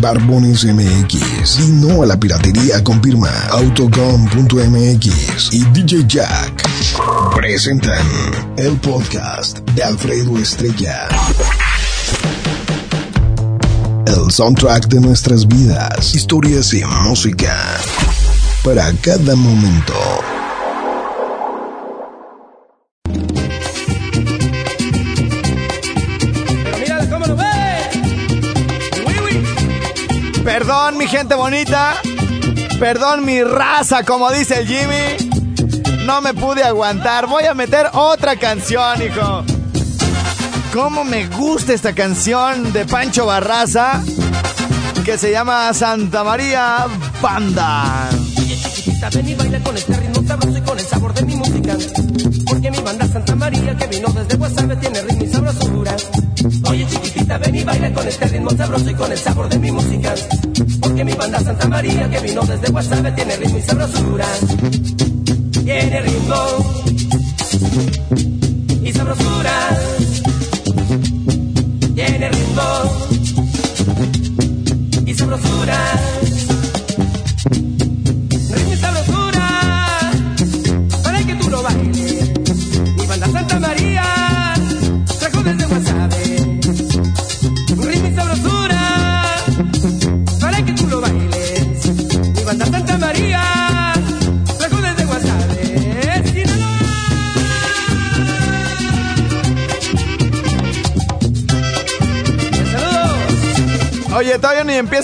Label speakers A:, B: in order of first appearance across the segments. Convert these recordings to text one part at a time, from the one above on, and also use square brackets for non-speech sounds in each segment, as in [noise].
A: Barbones MX y no a la piratería confirma Autocom.mx y DJ Jack presentan el podcast de Alfredo Estrella. El soundtrack de nuestras vidas, historias y música para cada momento.
B: Perdón, mi gente bonita. Perdón, mi raza, como dice el Jimmy. No me pude aguantar. Voy a meter otra canción, hijo. ¿Cómo me gusta esta canción de Pancho Barraza? Que se llama Santa María Banda.
C: Ven y baila con este ritmo sabroso y con el sabor de mi música. Porque mi banda Santa María, que vino desde Guasave, tiene ritmo y sabrosura. Oye, chiquitita, ven y baila con este ritmo sabroso y con el sabor de mi música. Porque mi banda Santa María, que vino desde Guasave, tiene ritmo y sabrosura.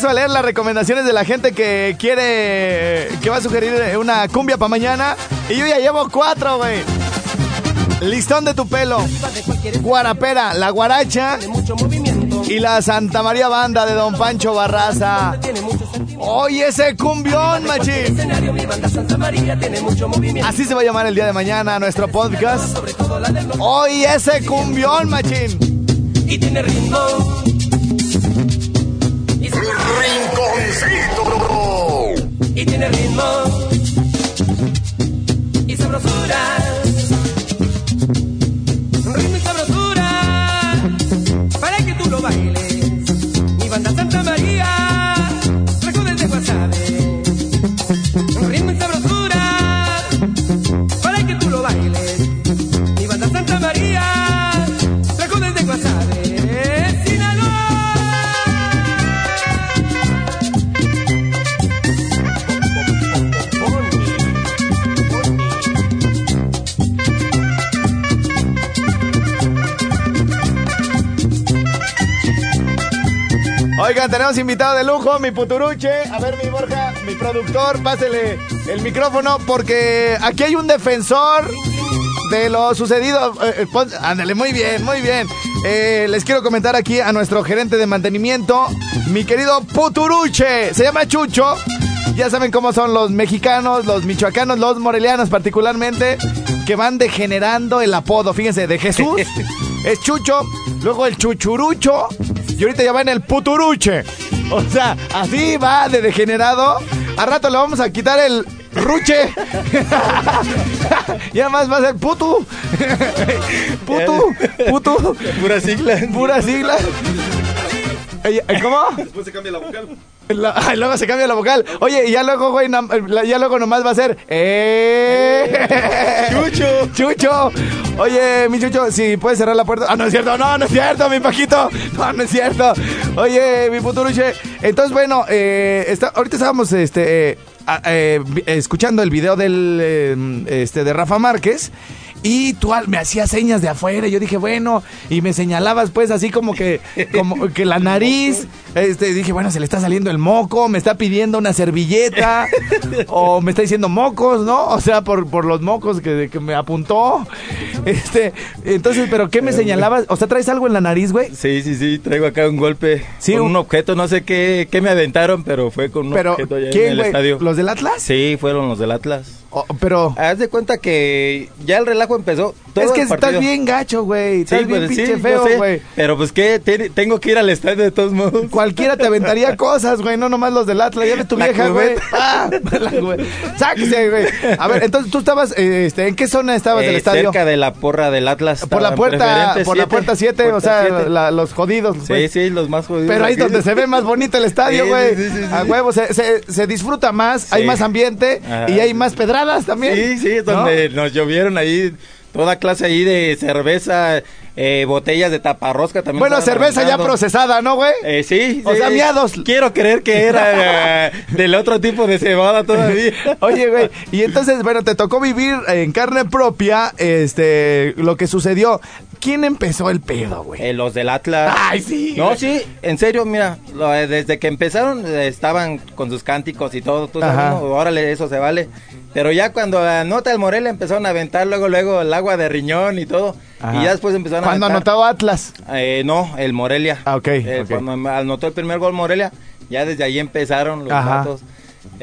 B: Empiezo a leer las recomendaciones de la gente que quiere. que va a sugerir una cumbia para mañana. Y yo ya llevo cuatro, güey. Listón de tu pelo. Guarapera, la guaracha y la Santa María Banda de Don Pancho Barraza. Oye, ese cumbión, machín. Así se va a llamar el día de mañana nuestro podcast. Hoy ese cumbión, machín.
C: Y tiene ritmo. Y tiene ritmo. Y sabrosura.
B: Oigan, tenemos invitado de lujo, mi puturuche. A ver, mi Borja, mi productor, pásele el micrófono porque aquí hay un defensor de lo sucedido. Eh, eh, pon- ándale, muy bien, muy bien. Eh, les quiero comentar aquí a nuestro gerente de mantenimiento, mi querido puturuche. Se llama Chucho. Ya saben cómo son los mexicanos, los michoacanos, los morelianos particularmente, que van degenerando el apodo. Fíjense, de Jesús [laughs] es Chucho, luego el Chuchurucho y ahorita ya va en el Puturuche. O sea, así va de degenerado. A rato le vamos a quitar el Ruche. [laughs] ya más va a ser Putu. [laughs] Putu, Putu.
D: Pura sigla.
B: Pura sigla. Oye, ¿Cómo?
D: Después se cambia la vocal. [laughs]
B: La- luego se cambia la vocal. Oye, y ya luego, güey, ya luego nomás va a ser. ¡Eh!
D: Chucho.
B: ¡Chucho! Oye, mi Chucho, si puedes cerrar la puerta. Ah, no es cierto, no, no es cierto, mi Paquito. No, no es cierto. Oye, mi puturuche. Entonces, bueno, eh, está- ahorita estábamos este, eh, eh, escuchando el video del, eh, este, de Rafa Márquez. Y tú al- me hacías señas de afuera. y Yo dije, bueno, y me señalabas pues así como que, como que la [laughs] nariz. Este, dije, bueno, se le está saliendo el moco, me está pidiendo una servilleta, [laughs] o me está diciendo mocos, ¿no? O sea, por, por los mocos que, que me apuntó. Este, entonces, ¿pero qué me señalabas? O sea, ¿traes algo en la nariz, güey?
D: Sí, sí, sí, traigo acá un golpe
B: Sí,
D: con
B: un-
D: un objeto, no sé qué, qué me aventaron, pero fue con un
B: Pero,
D: objeto allá en
B: ¿quién,
D: el
B: güey?
D: estadio.
B: ¿Los del Atlas?
D: Sí, fueron los del Atlas.
B: O- pero,
D: Haz de cuenta que ya el relajo empezó. Todo
B: es que estás bien gacho, güey.
D: Sí,
B: Estás bien
D: pues,
B: pinche feo, güey.
D: Pero pues que tengo que ir al estadio de todos modos.
B: Cualquiera te aventaría [laughs] cosas, güey, no nomás los del Atlas. Ya ves tu
D: La
B: vieja, güey. [laughs] Ah. Sáquese, güey. A ver, entonces tú estabas, eh, este, ¿en qué zona estabas del
D: Eh,
B: estadio?
D: Cerca de la porra del Atlas.
B: Por la puerta, por la puerta 7, o sea, la- los jodidos.
D: Sí, sí, los más jodidos.
B: Pero ahí es donde se ve más bonito el estadio, güey.
D: sí, sí, sí,
B: A huevo, se, se, se disfruta más, hay más ambiente
D: Ajá.
B: y hay más pedradas también.
D: Sí, sí, es
B: ¿no?
D: donde nos llovieron ahí toda clase ahí de cerveza, eh, botellas de taparrosca también.
B: Bueno, cerveza ya procesada, ¿no, güey?
D: Eh, sí,
B: O
D: sí.
B: sea, miados.
D: Quiero creer que era [laughs] eh, del otro tipo de cebada todavía. [laughs]
B: Oye, güey, y entonces, bueno, te tocó vivir en carne propia, este, lo que sucedió. ¿Quién empezó el pedo, güey?
D: Eh, los del Atlas.
B: Ay, sí.
D: No, sí, en serio, mira, lo- eh, desde que empezaron eh, estaban con sus cánticos y todo, tú sabes. ¿no? órale, eso se vale. Pero ya cuando anota el Morelia empezaron a aventar luego, luego el agua de riñón y todo.
B: Ajá.
D: Y ya después empezaron
B: Cuando
D: a
B: anotaba Atlas.
D: Eh, no, el Morelia.
B: Ah, ok,
D: Eh,
B: ok.
D: Cuando anotó el primer gol Morelia, ya desde ahí empezaron los
B: Ajá.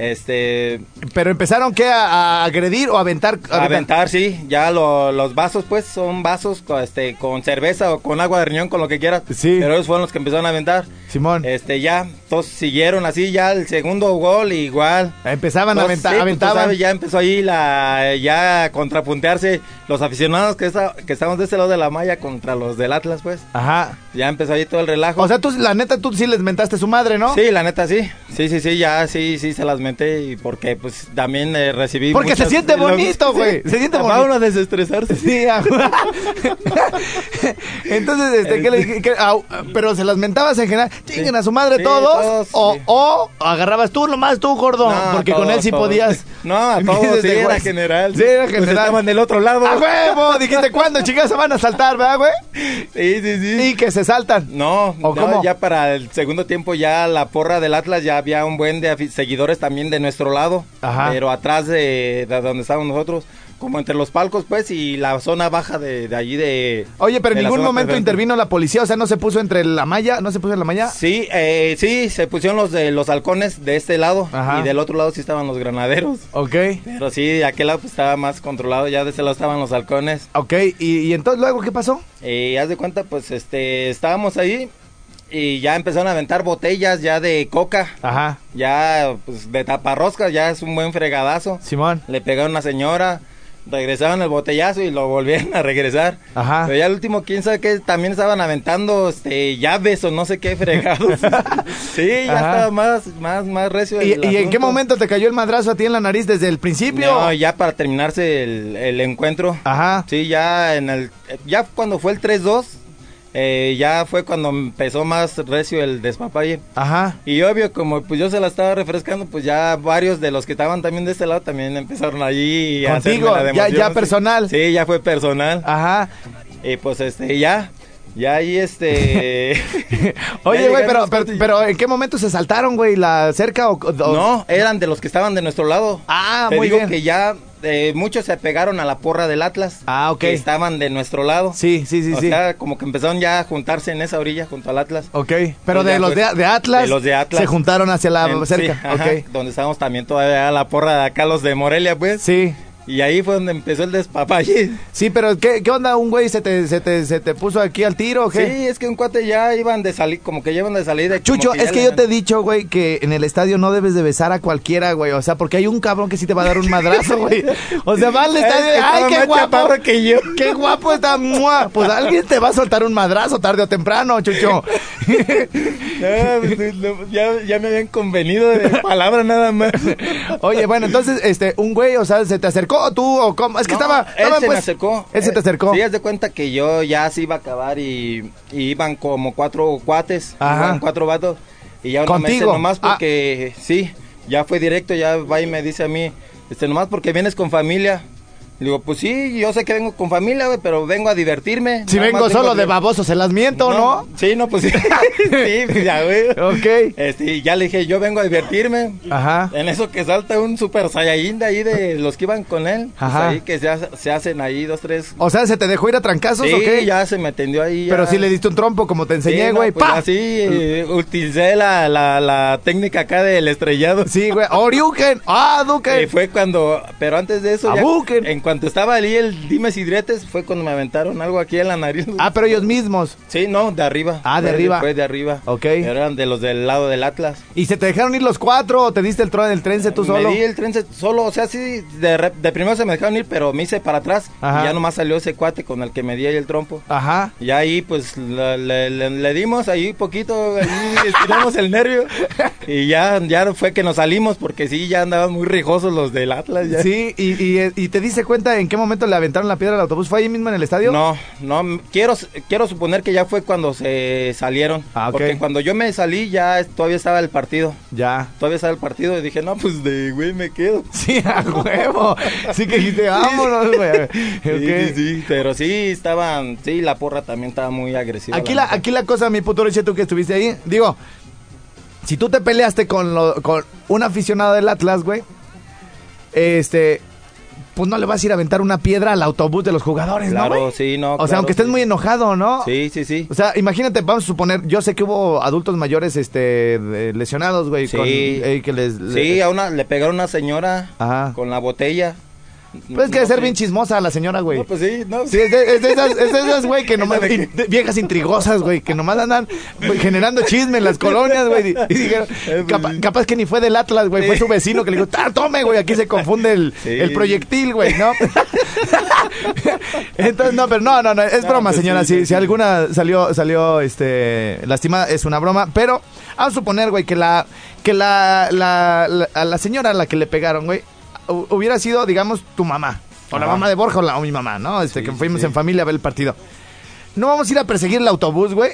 D: Este,
B: Pero empezaron, ¿qué? A, a agredir o a aventar.
D: a aventar, sí, ya lo- los vasos, pues, son vasos con, este, con cerveza o con agua de riñón, con lo que quieras.
B: Sí.
D: Pero ellos fueron los que empezaron a aventar.
B: Simón.
D: Este, ya, todos siguieron así, ya el segundo gol igual.
B: Empezaban a aventar,
D: sí, pues, sabes, ya empezó ahí la, ya a contrapuntearse los aficionados que, está, que estamos de este lado de la malla contra los del Atlas, pues.
B: Ajá.
D: Ya empezó ahí todo el relajo.
B: O sea, tú, la neta, tú sí les mentaste su madre, ¿no?
D: Sí, la neta sí. Sí, sí, sí, ya sí, sí se las y porque pues también eh, recibí
B: Porque se siente bonito, [laughs] güey. Se siente
D: Ah,
B: bonito.
D: Uno a desestresarse.
B: Sí, ah. [laughs] Entonces, este, ¿qué le dije? ¿Qué- au- pero se las mentabas en general. Chinguen a su madre
D: Sí,
B: todos.
D: todos,
B: o, o agarrabas tú nomás tú, gordo.
D: No,
B: porque con él sí
D: todos.
B: podías. [laughs]
D: No, a todos, sí, era general.
B: Sí, era
D: Pues
B: general.
D: estaban del otro lado.
B: ¡A huevo! Dijiste, ¿cuándo, chicas, se van a saltar, verdad, güey?
D: Sí, sí, sí.
B: Y que se saltan.
D: No,
B: ¿O
D: no,
B: cómo?
D: ya para el segundo tiempo ya la porra del Atlas ya había un buen de seguidores también de nuestro lado,
B: Ajá.
D: pero atrás de, de donde estábamos nosotros, como entre los palcos pues y la zona baja de, de allí de...
B: Oye, pero en ningún momento intervino la policía, o sea, no se puso entre la malla, no se puso en la malla.
D: Sí, eh, sí, se pusieron los de los halcones de este lado
B: Ajá.
D: y del otro lado sí estaban los granaderos.
B: Ok.
D: Pero sí, de aquel lado pues estaba más controlado, ya de ese lado estaban los halcones.
B: Ok, y, y entonces luego, ¿qué pasó?
D: Y haz de cuenta, pues este, estábamos ahí y ya empezaron a aventar botellas ya de coca,
B: Ajá,
D: ya pues de taparroscas, ya es un buen fregadazo.
B: Simón.
D: Le pegaron a una señora, regresaron el botellazo y lo volvieron a regresar.
B: Ajá.
D: Pero ya el último, quién sabe qué, también estaban aventando este, llaves o no sé qué fregados. [laughs] sí, ya
B: Ajá.
D: estaba más, más, más recio.
B: ¿Y,
D: el
B: y en qué momento te cayó el madrazo a ti en la nariz desde el principio?
D: No, ya para terminarse el, el encuentro.
B: Ajá.
D: Sí, ya en el, ya cuando fue el 3-2, eh, ya fue cuando empezó más recio el despapalle.
B: Ajá.
D: Y obvio, como pues yo se la estaba refrescando, pues ya varios de los que estaban también de este lado también empezaron allí a
B: Contigo,
D: la de
B: ya- ya personal.
D: Sí, ya fue personal.
B: Ajá.
D: Y pues este, ya, ya ahí este... [laughs] [laughs]
B: Oye, güey, pero, pero,
D: y-
B: pero ¿en qué momento se saltaron, güey? ¿La cerca o...? o-
D: No, eran de los que estaban de nuestro lado.
B: Ah,
D: Te
B: muy
D: digo
B: bien.
D: que ya eh, muchos se pegaron a la porra del Atlas.
B: Ah, ok.
D: Que estaban de nuestro lado.
B: Sí, sí, sí,
D: o
B: sí.
D: sea, como que empezaron ya a juntarse en esa orilla junto al Atlas.
B: Ok, pero
D: Pues
B: de
D: ya
B: los
D: fue-
B: de, de Atlas,
D: de los de Atlas.
B: se juntaron hacia la
D: En-
B: cerca.
D: sí, ajá,
B: ok.
D: Donde estábamos también todavía la porra de acá, los de Morelia, pues.
B: Sí.
D: Y ahí fue donde empezó el despapalle.
B: Sí, pero ¿qué, qué onda? ¿Un güey se te, se, te, se te puso aquí al tiro o
D: Sí, es que un cuate ya iban de salir, como que llevan de salida.
B: Chucho, es que
D: le-
B: yo te he dicho, güey, que en el estadio no debes de besar a cualquiera, güey. O sea, porque hay un cabrón que sí te va a dar un madrazo, güey. O sea, va al [laughs]
D: Es
B: estadio
D: que
B: y, ¡ay, qué guapo!
D: que yo.
B: ¡Qué guapo está! ¡Mua! Pues alguien te va a soltar un madrazo tarde o temprano, Chucho.
D: Ah, pues, no, ya, ya me habían convenido de palabra nada más.
B: Oye, bueno, entonces, este, un güey, o sea, ¿se te acercó tú o cómo? Es que
D: No,
B: estaba...
D: Él
B: estaba,
D: se
B: pues,
D: me acercó.
B: Él se te
D: Eh,
B: acercó.
D: Sí, haz de cuenta que yo ya se iba a acabar y, y iban como cuatro cuates.
B: Ajá.
D: iban cuatro vatos. Y ya uno me
B: ¿Contigo?
D: nomás
B: Ah.
D: porque, sí, ya fue directo, ya va y me dice a mí, este, nomás porque vienes con familia. Le digo, pues sí, yo sé que vengo con familia, güey, pero vengo a divertirme.
B: Si vengo solo de baboso, se las miento, ¿no?
D: Sí, no, pues sí. [laughs] sí, pues ya, güey.
B: Ok.
D: Este, ya le dije, yo vengo a divertirme.
B: Ajá.
D: En eso que salta un super saiyajin de ahí de los que iban con él. Pues
B: Ajá.
D: ahí que se, ha- se hacen ahí dos, tres.
B: O sea, ¿se te dejó ir a trancazos
D: Sí,
B: o qué?
D: ya se me tendió ahí. ya.
B: Pero sí le diste un trompo como te enseñé,
D: Sí, no,
B: güey.
D: pues eh, utilicé la, la, la técnica acá del estrellado.
B: Sí, güey. [laughs] Oriuken. Ah, Duque.
D: Y fue cuando, pero antes de eso, ya-
B: Abuken.
D: en cuanto estaba ahí el dimes y diretes, fue cuando me aventaron algo aquí en la nariz.
B: Ah, pero ellos mismos.
D: Sí, no, de arriba.
B: Ah, de
D: Fue
B: arriba.
D: Fue de arriba.
B: Ok.
D: Eran de los del lado del Atlas.
B: ¿Y se te dejaron ir los cuatro o te diste el tron del tren tú solo?
D: Me di el tren se- solo, o sea, sí, de, primero se me dejaron ir, pero me hice para atrás.
B: Ajá.
D: Y ya nomás salió ese cuate con el que me di ahí el trompo.
B: Ajá.
D: Y ahí, pues, le, le- le- le dimos ahí poquito, ahí [laughs] estiramos el nervio. Y ya, ya fue que nos salimos, porque sí, ya andaban muy rijosos los del Atlas. ya.
B: Sí, y, y, y te diste cuenta en qué momento le aventaron la piedra al autobús. ¿Fue ahí mismo en el estadio?
D: No, no, quiero, quiero suponer que ya fue cuando se salieron.
B: Ah.
D: Porque cuando yo me salí, ya todavía estaba el partido.
B: Ya.
D: Todavía estaba el partido y dije, no, pues de güey me quedo. [laughs]
B: Sí, a huevo. Sí que dijiste, vámonos, güey. [laughs]
D: Sí, [laughs] sí, sí, pero sí estaban, sí, la porra también estaba muy agresiva.
B: Aquí la, aquí la cosa, mi puto Riche, tú que estuviste ahí, digo, si tú te peleaste con, lo- con un aficionado del Atlas, güey, este, pues no le vas a ir a aventar una piedra al autobús de los jugadores, ¿no,
D: Claro, sí, no.
B: O sea,
D: claro,
B: aunque estés
D: sí.
B: muy enojado, ¿no?
D: Sí, sí, sí.
B: O sea, imagínate, vamos a suponer, yo sé que hubo adultos mayores, este, lesionados, güey,
D: Sí.
B: con, eh, que les... le-
D: Sí, a una, le pegaron a una señora
B: Ajá.
D: con la botella.
B: Pues es que debe ser bien chismosa la señora, güey.
D: No, pues sí, no.
B: Sí, es de, es de esas, es de esas, güey, que nomás, in- [laughs] de- viejas intrigosas, güey, que nomás andan generando chisme en las colonias, güey. Y, dijeron, [laughs] capa- capaz que ni fue del Atlas, güey, fue su vecino que le dijo, "Ah, tome, güey, aquí se confunde el,
D: Sí.
B: el proyectil, güey, ¿no? [laughs] Entonces, no, pero no, no, no, es
D: No,
B: broma,
D: pues
B: señora. si, si alguna salió, salió, este, lastimada, es una broma, pero a suponer, güey, que la, que la, la, la, a la señora a la que le pegaron, güey, hubiera sido, digamos, tu mamá. O la mamá de Borja o, la, o mi mamá, ¿no? Este,
D: Sí,
B: que fuimos
D: sí.
B: en familia a ver el partido. No vamos a ir a perseguir el autobús, güey,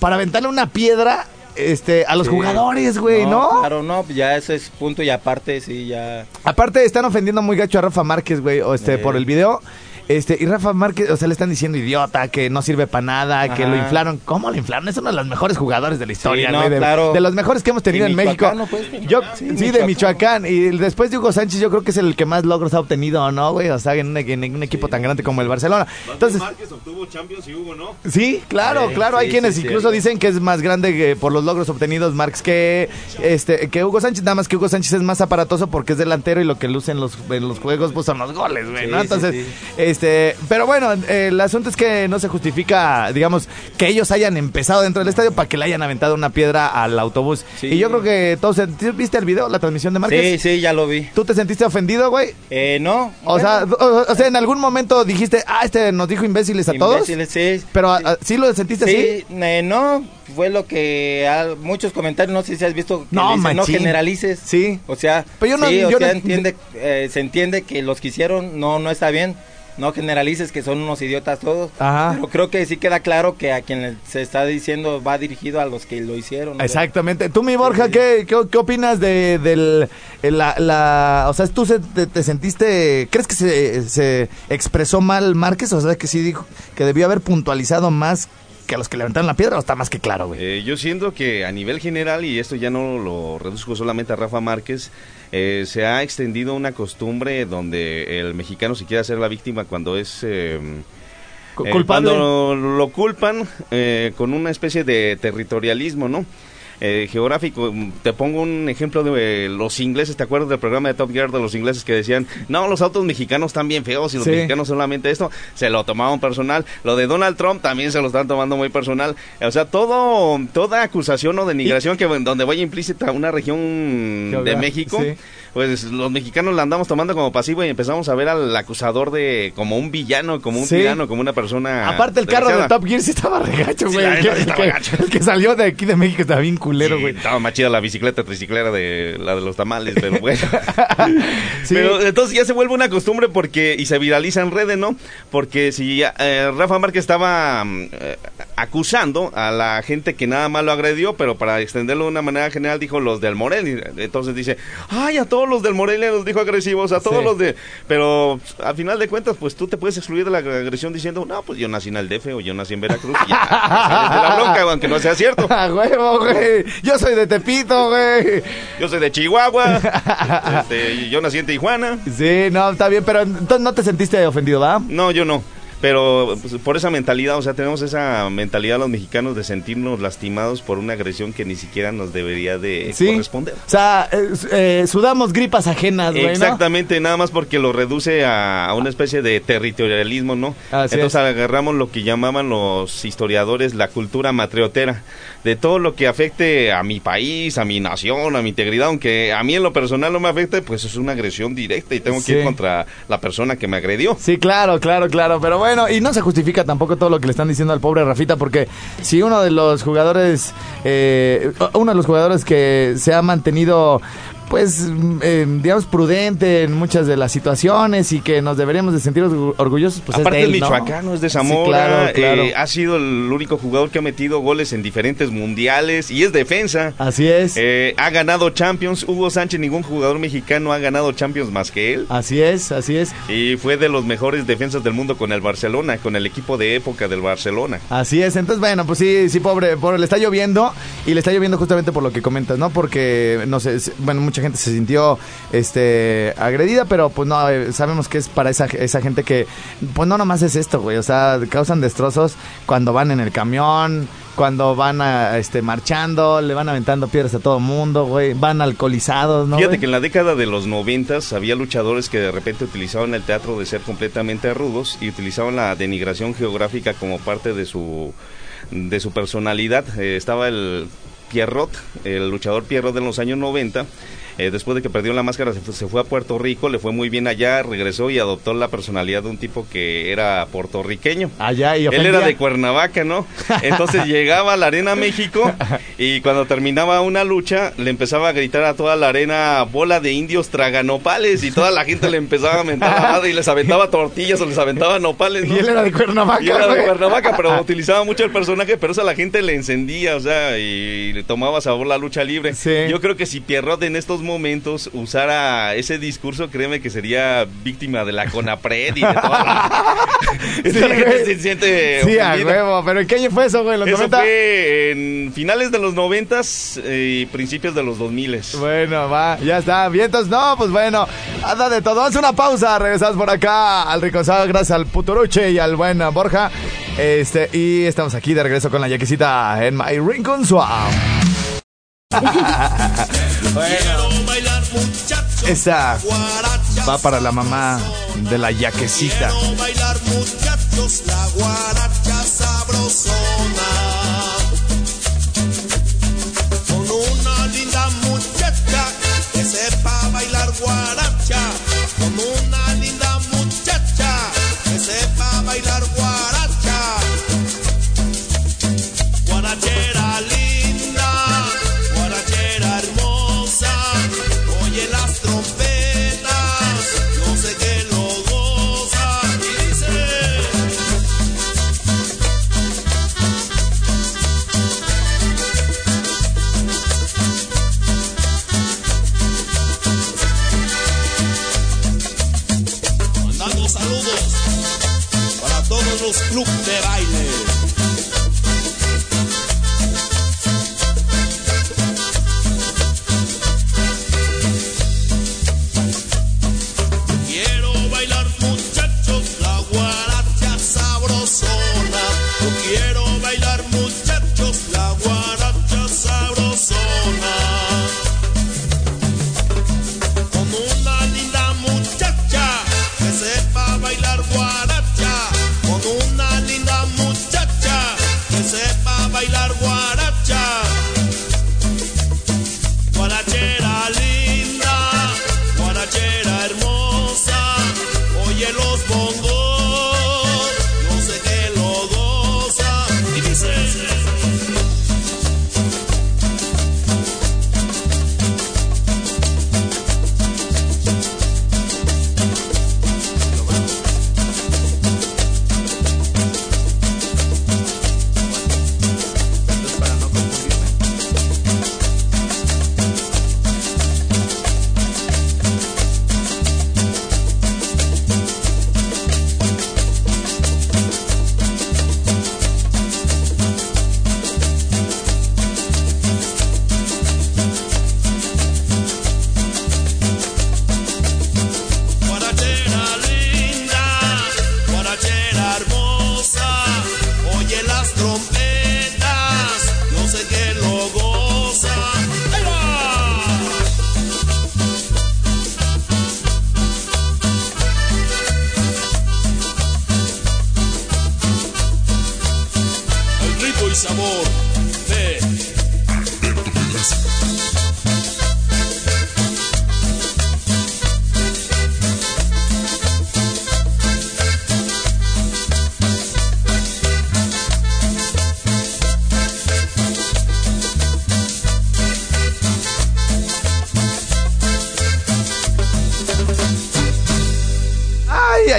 B: para aventarle una piedra este, a los
D: Sí.
B: jugadores, güey, ¿no?
D: Claro, no, ya ese es punto y aparte, sí, ya.
B: Aparte, están ofendiendo muy gacho a Rafa Márquez, güey, o este,
D: Eh.
B: por el video. Este, y Rafa Márquez, o sea, le están diciendo idiota, que no sirve para nada, que lo inflaron. ¿Cómo lo inflaron? Es uno de los mejores jugadores de la historia,
D: no,
B: güey. de,
D: claro.
B: de los mejores que hemos tenido en México.
D: pues,
B: Yo,
D: sí,
B: de
D: Michoacán.
B: Y después de Hugo Sánchez, yo creo que es el que más logros ha obtenido, ¿no, güey? O sea, en un, en un equipo tan grande como el Barcelona. Entonces,
E: Márquez obtuvo Champions y Hugo no.
B: Sí, claro,
D: Sí,
B: claro. Hay
D: sí,
B: quienes
D: sí,
B: incluso
D: sí.
B: dicen que es más grande que por los logros obtenidos Marx que este que Hugo Sánchez, nada más que Hugo Sánchez es más aparatoso porque es delantero y lo que luce en los, en los juegos pues son los goles, güey,
D: Sí,
B: ¿no?
D: sí,
B: Entonces,
D: sí.
B: Este, pero bueno, el asunto es que no se justifica, digamos, que ellos hayan empezado dentro del estadio para que le hayan aventado una piedra al autobús.
D: Sí.
B: Y yo creo que todos, ¿sí ¿viste el video, la transmisión de Márquez?
D: Sí, sí, ya lo vi.
B: ¿Tú te sentiste ofendido, güey?
D: Eh, no.
B: O sea, o, o sea, en algún momento dijiste, ah, este nos dijo imbéciles a todos.
D: Imbéciles, sí.
B: Pero a- ¿sí lo sentiste así?
D: Sí, eh, no, fue lo que ah, muchos comentarios, no sé si has visto, que
B: No,
D: dicen, no generalices.
B: Sí.
D: O sea,
B: Pero yo no-
D: sí, o
B: yo
D: sea,
B: no-
D: entiende, eh, se entiende que los que hicieron no, no está bien. No generalices que son unos idiotas todos.
B: Ajá.
D: Pero creo que sí queda claro que a quien se está diciendo va dirigido a los que lo hicieron. ¿no?
B: Exactamente. Tú, mi Borja, ¿qué, qué, qué opinas de del el- la, la- o sea, tú se- te, te sentiste, crees que se, se expresó mal Márquez, o sea, que sí dijo que debió haber puntualizado más que a los que levantaron la piedra, o está más que claro, güey.
E: Eh, yo siento que a nivel general, y esto ya no lo reduzco solamente a Rafa Márquez, eh, se ha extendido una costumbre donde el mexicano se quiere hacer la víctima cuando es... eh,
B: Cu-
E: eh,
B: culpable.
E: cuando lo culpan eh, con una especie de territorialismo, ¿no? Eh, geográfico, te pongo un ejemplo de eh, los ingleses, ¿te acuerdas del programa de Top Gear de los ingleses que decían, no, los autos mexicanos están bien feos y los
B: Sí.
E: mexicanos solamente esto, se lo tomaban personal, lo de Donald Trump también se lo están tomando muy personal, o sea, todo, toda acusación o denigración que donde vaya implícita una región de México,
B: sí.
E: pues los mexicanos la andamos tomando como pasivo y empezamos a ver al acusador de como un villano, como un
B: Sí.
E: tirano, como una persona
B: Aparte, el carro de. Top Gear sí estaba regacho, güey. el, que, el que- salió de aquí de México estaba bien culero,
E: Sí,
B: güey.
E: estaba más chida la bicicleta triciclera de la de los tamales, pero [laughs] bueno.
B: Sí.
E: Pero entonces ya se vuelve una costumbre porque y se viraliza en redes, ¿no? Porque si eh, Rafa Márquez estaba mm, eh, acusando a la gente que nada más lo agredió, pero para extenderlo de una manera general dijo los del Morelia. Entonces dice, ay, a todos los del Morelia los dijo agresivos, a todos
B: Sí.
E: los de... Pero al final de cuentas, pues tú te puedes excluir de la agresión diciendo, no, pues yo nací en el DF o yo nací en Veracruz y ya, [laughs] de la bronca, aunque no sea cierto. [laughs]
B: ¡A huevo, güey! Yo soy de Tepito, güey.
E: Yo soy de Chihuahua, este, yo nací en Tijuana.
B: Sí, no, está bien, pero entonces no te sentiste ofendido, ¿va?
E: No, yo no. Pero pues, por esa mentalidad, o sea, tenemos esa mentalidad los mexicanos de sentirnos lastimados por una agresión que ni siquiera nos debería de
B: Sí.
E: corresponder.
B: O sea, eh, eh, sudamos gripas ajenas, güey, ¿no?
E: Exactamente, nada más porque lo reduce a, a una especie de territorialismo, ¿no?
B: Así
E: Entonces
B: es.
E: agarramos lo que llamaban los historiadores la cultura matriotera, de todo lo que afecte a mi país, a mi nación, a mi integridad, aunque a mí en lo personal no me afecte, pues es una agresión directa y tengo que ir contra la persona que me agredió.
B: Sí, claro, claro, claro. Pero bueno, y no se justifica tampoco todo lo que le están diciendo al pobre Rafita, porque si uno de los jugadores, eh, uno de los jugadores que se ha mantenido, pues, eh, digamos, prudente en muchas de las situaciones y que nos deberíamos de sentir orgu- orgullosos, pues
E: Aparte
B: es de él, ¿no?
E: michoacano, es de
B: Sí,
E: Zamora,
B: claro, claro.
E: eh, ha sido el único jugador que ha metido goles en diferentes mundiales y es defensa.
B: Así es.
E: Eh, ha ganado Champions. Hugo Sánchez, ningún jugador mexicano ha ganado Champions más que él.
B: Así es, así es.
E: Y fue de los mejores defensas del mundo con el Barcelona, con el equipo de época del Barcelona.
B: Así es, entonces bueno, pues sí, sí, pobre, pobre, le está lloviendo y le está lloviendo justamente por lo que comentas, ¿no? Porque, no sé, bueno, mucha gente se sintió, este, agredida, pero pues no, eh, sabemos que es para esa, esa gente que, pues no nomás es esto, güey, o sea, causan destrozos cuando van en el camión, cuando van a, este, marchando, le van aventando piedras a todo mundo, güey, van alcoholizados, ¿no?
E: Fíjate
B: güey?
E: que en la década de los noventas había luchadores que de repente utilizaban el teatro de ser completamente rudos y utilizaban la denigración geográfica como parte de su de su personalidad. Eh, estaba el Pierrot, el luchador Pierrot de los años 90. Eh, después de que perdió la máscara se fue, se fue a Puerto Rico, le fue muy bien allá, regresó y adoptó la personalidad de un tipo que era puertorriqueño.
B: Allá y
E: Él era
B: ofendía.
E: de Cuernavaca, ¿no? [laughs] Entonces llegaba a la Arena México y cuando terminaba una lucha le empezaba a gritar a toda la arena bola de indios traganopales y toda la gente le empezaba a mentar la madre y les aventaba tortillas o les aventaba nopales, ¿no?
B: Y él era de Cuernavaca,
E: Y él era de. Cuernavaca, pero [laughs] utilizaba mucho el personaje, pero eso a la gente le encendía, o sea, y le tomaba sabor la lucha libre.
B: Sí.
E: Yo creo que si Pierrot en estos momentos usara ese discurso, créeme que sería víctima de la CONAPRED y de toda la... [laughs]
B: Sí,
E: la gente
B: güey.
E: se siente
B: Sí, a huevo, pero ¿en qué año fue eso, güey? ¿En ¿Los
E: Eso
B: 90?
E: fue en finales de los noventas y principios de los dos miles.
B: Bueno, va, ya está. Vientos, no, pues bueno, anda de todo. Vamos a una pausa, regresamos por acá al Ricosado, gracias al Puturuche y al buen Borja. Este, y estamos aquí de regreso con la yaquecita en My Rincon Swamp.
F: Muchachos [laughs]
B: Esa va para la mamá de la yaquecita.
F: Quiero bailar muchachos la guaracha sabrosona clubes de baile.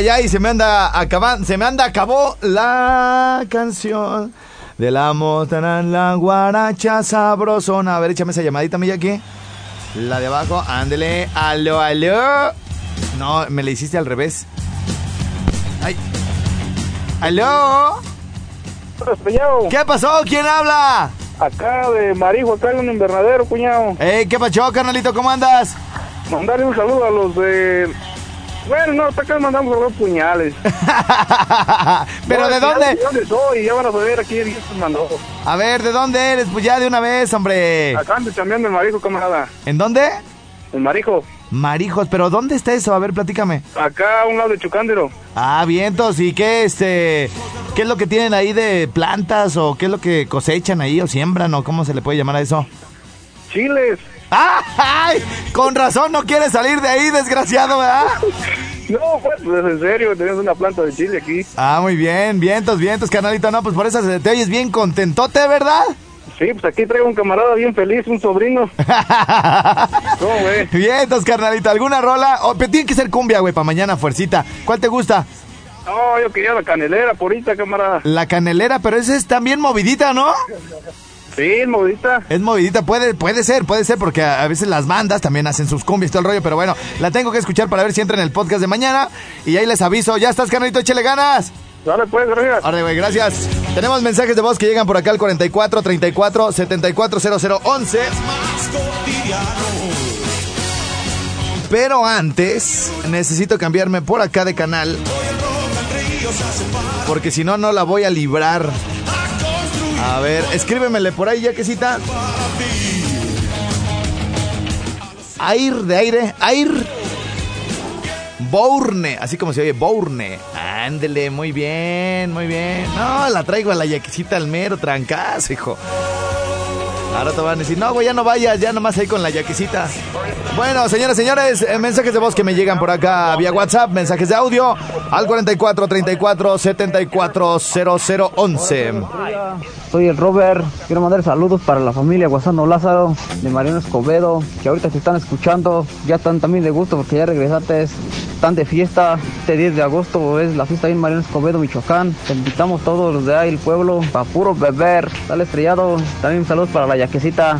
B: Ay, se me anda acabando, se me anda acabó la canción de la motana en la guaracha sabrosona. A ver, échame esa llamadita, Miyaki. La de abajo, ándele, aló, aló. No, me la hiciste al revés. Ay. ¿Aló? ¿Qué pasó? ¿Quién habla?
G: acá de Marijo, acá en un invernadero, cuñado.
B: Eh, ¿qué pasó, carnalito? ¿Cómo andas?
G: Mandarle un saludo a los de... Bueno, no, hasta acá mandamos a los puñales. [laughs]
B: ¿Pero
G: No,
B: de dónde?
G: ¿De dónde soy? Ya van a saber aquí se mandó.
B: A ver, ¿de dónde eres? Pues ya de una vez, hombre.
G: Acá ando chambeando en Marijo, camarada.
B: ¿En dónde?
G: En Marijo.
B: Marijos, pero ¿dónde está eso? A ver, platícame.
G: Acá a un lado de Chucándero.
B: Ah, vientos, ¿y qué este qué es lo que tienen ahí de plantas o qué es lo que cosechan ahí o siembran o cómo se le puede llamar a eso?
G: Chiles.
B: ¡Ay! Con razón no quieres salir de ahí, desgraciado, ¿verdad?
G: No, pues, pues en serio, tenemos una planta de chile aquí.
B: Ah, muy bien, vientos, vientos, carnalito, no, pues por eso se- te oyes bien contentote, ¿verdad?
G: Sí, pues aquí traigo un camarada bien feliz, un sobrino. [laughs] ¿Cómo ves?
B: vientos, carnalito, ¿alguna rola? Oh, pero tiene que ser cumbia, güey, para mañana, fuercita. ¿Cuál te gusta?
G: No, yo quería la canelera por ahorita, camarada.
B: La canelera, pero esa es también movidita, ¿no?
G: Sí, movidita.
B: Es movidita, puede, puede ser, puede ser, porque a, a veces las bandas también hacen sus cumbias y todo el rollo, pero bueno, la tengo que escuchar para ver si entra en el podcast de mañana. Y ahí les aviso, ya estás, carnalito, échale ganas.
G: Dale pues, gracias.
B: Arre, güey, gracias. Tenemos mensajes de voz que llegan por acá al 44 34 74 0011. Pero antes, necesito cambiarme por acá de canal. Porque si no, no la voy a librar. A ver, escríbemele por ahí, ya que cita. Air de aire, air. Bourne, así como se oye, Bourne. Ándele, muy bien, muy bien. No, la traigo a la yaquisita al mero trancazo, hijo. Ahora te van a decir, no, güey, ya no vayas, ya nomás ahí con la yaquisita. Bueno, señoras, señores, eh, mensajes de voz que me llegan por acá vía WhatsApp, mensajes de audio al 44 34 74 0011.
H: Soy el Robert, quiero mandar saludos para la familia Guasano Lázaro de Mariano Escobedo, que ahorita te están escuchando, ya están también de gusto porque ya regresaste, están de fiesta, este 10 de agosto es la fiesta ahí en Mariano Escobedo, Michoacán, te invitamos todos los de ahí, el pueblo, para puro beber, dale estrellado, también saludos para la yaquecita.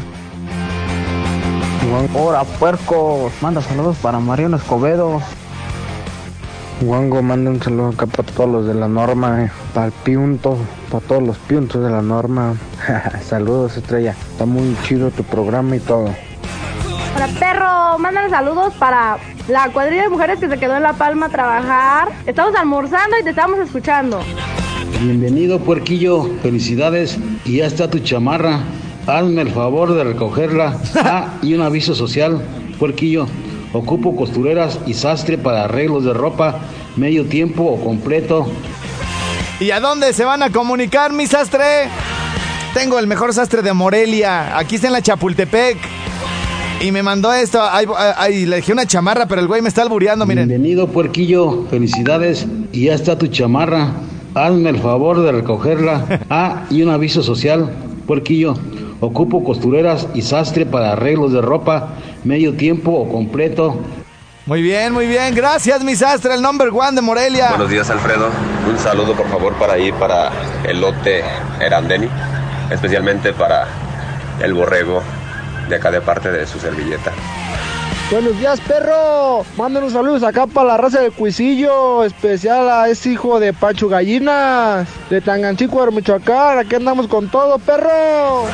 H: Hora puerco, manda saludos para Mariano Escobedo,
I: Wango manda un saludo acá para todos los de la norma, eh, para el piunto, para todos los piuntos de la norma. [laughs] Saludos, estrella. Está muy chido tu programa y todo.
J: Para perro, mándale saludos para la cuadrilla de mujeres que se quedó en La Palma a trabajar. Estamos almorzando y te estamos escuchando.
K: Bienvenido, puerquillo. Felicidades. Y ya está tu chamarra. Hazme el favor de recogerla. [laughs] Ah, y un aviso social, puerquillo. Ocupo costureras y sastre para arreglos de ropa, medio tiempo o completo.
B: ¿Y a dónde se van a comunicar, mi sastre? Tengo el mejor sastre de Morelia. Aquí está en la Chapultepec. Y me mandó esto. Ay, ay, le dejé una chamarra, pero el güey me está albureando, miren.
K: Bienvenido, puerquillo. Felicidades. Y ya está tu chamarra. Hazme el favor de recogerla. [laughs] Ah, y un aviso social, puerquillo. Ocupo costureras y sastre para arreglos de ropa, medio tiempo o completo.
B: Muy bien, muy bien. Gracias, mi sastre, el number one de Morelia.
L: Buenos días, Alfredo. Un saludo, por favor, para ir para el lote Erandeni, especialmente para el borrego de acá de parte de su servilleta.
M: Buenos días, perro. Manden unos saludos acá para la raza del Cuisillo, especial a ese hijo de Pancho Gallinas, de Tangancico, de Michoacán. Aquí andamos con todo, perro.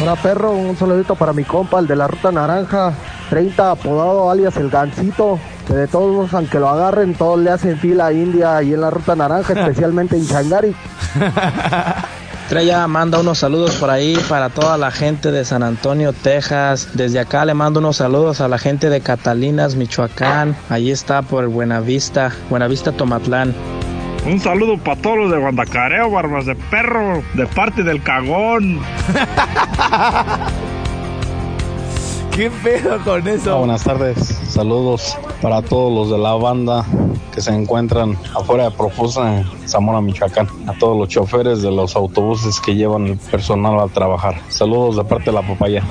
M: Hola, perro. Un saludito para mi compa, el de la Ruta Naranja, 30, apodado alias el Gancito. Que de todos modos, aunque lo agarren, todos le hacen fila india y en la Ruta Naranja, [laughs] especialmente en Changari. [laughs]
N: Estrella manda unos saludos por ahí para toda la gente de San Antonio, Texas. Desde acá le mando unos saludos a la gente de Catalinas, Michoacán. Ahí está por Buenavista, Buenavista Tomatlán.
O: Un saludo para todos los de Guandacareo, barbas de perro, de parte del cagón. [laughs]
B: ¿Qué pedo con eso?
P: Ah, buenas tardes, saludos para todos los de la banda que se encuentran afuera de Profusa Zamora, Michoacán. A todos los choferes de los autobuses que llevan el personal a trabajar. Saludos de parte de la papaya.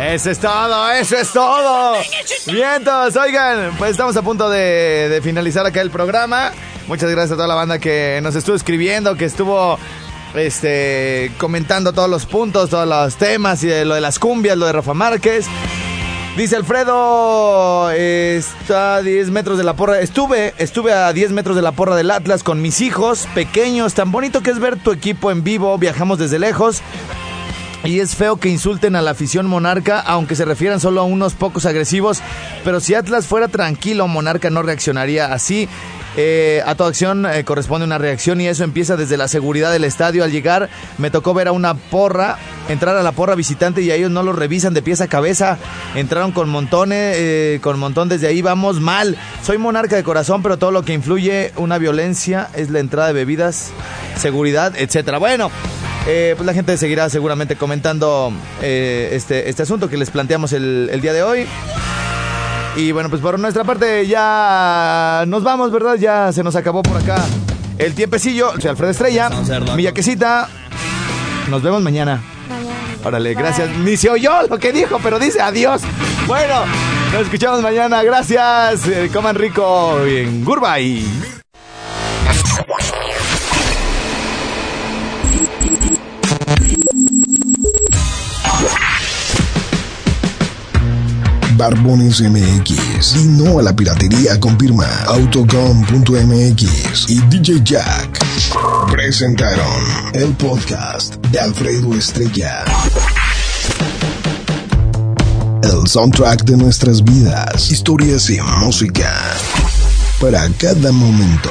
B: Eso es todo, eso es todo. Vientos, oigan, pues estamos a punto de, de finalizar acá el programa. Muchas gracias a toda la banda que nos estuvo escribiendo, que estuvo este comentando todos los puntos, todos los temas y de lo de las cumbias, lo de Rafa Márquez. Dice Alfredo, está a 10 metros de la porra. Estuve, estuve a 10 metros de la porra del Atlas con mis hijos pequeños. Tan bonito que es ver tu equipo en vivo. Viajamos desde lejos. Y es feo que insulten a la afición monarca, aunque se refieran solo a unos pocos agresivos. Pero si Atlas fuera tranquilo, Monarca no reaccionaría así. Eh, a toda acción eh, corresponde una reacción y eso empieza desde la seguridad del estadio. Al llegar me tocó ver a una porra, entrar a la porra visitante y a ellos no lo revisan de pies a cabeza. Entraron con montones, eh, con montón desde ahí vamos mal. Soy monarca de corazón, pero todo lo que influye una violencia es la entrada de bebidas, seguridad, etcétera. Bueno. Pues la gente seguirá seguramente comentando este, este asunto que les planteamos el día de hoy. Y bueno, pues por nuestra parte ya nos vamos, ¿verdad? Ya se nos acabó por acá el tiempecillo. Soy Alfredo Estrella, mi yaquecita. Nos vemos mañana. Órale, gracias. Ni se oyó lo que dijo, pero dice adiós. Bueno, nos escuchamos mañana. Gracias. Eh, coman rico en Gurbay.
A: Barbones MX y no a la piratería confirma Autocom.mx y DJ Jack presentaron el podcast de Alfredo Estrella. El soundtrack de nuestras vidas, historias y música para cada momento.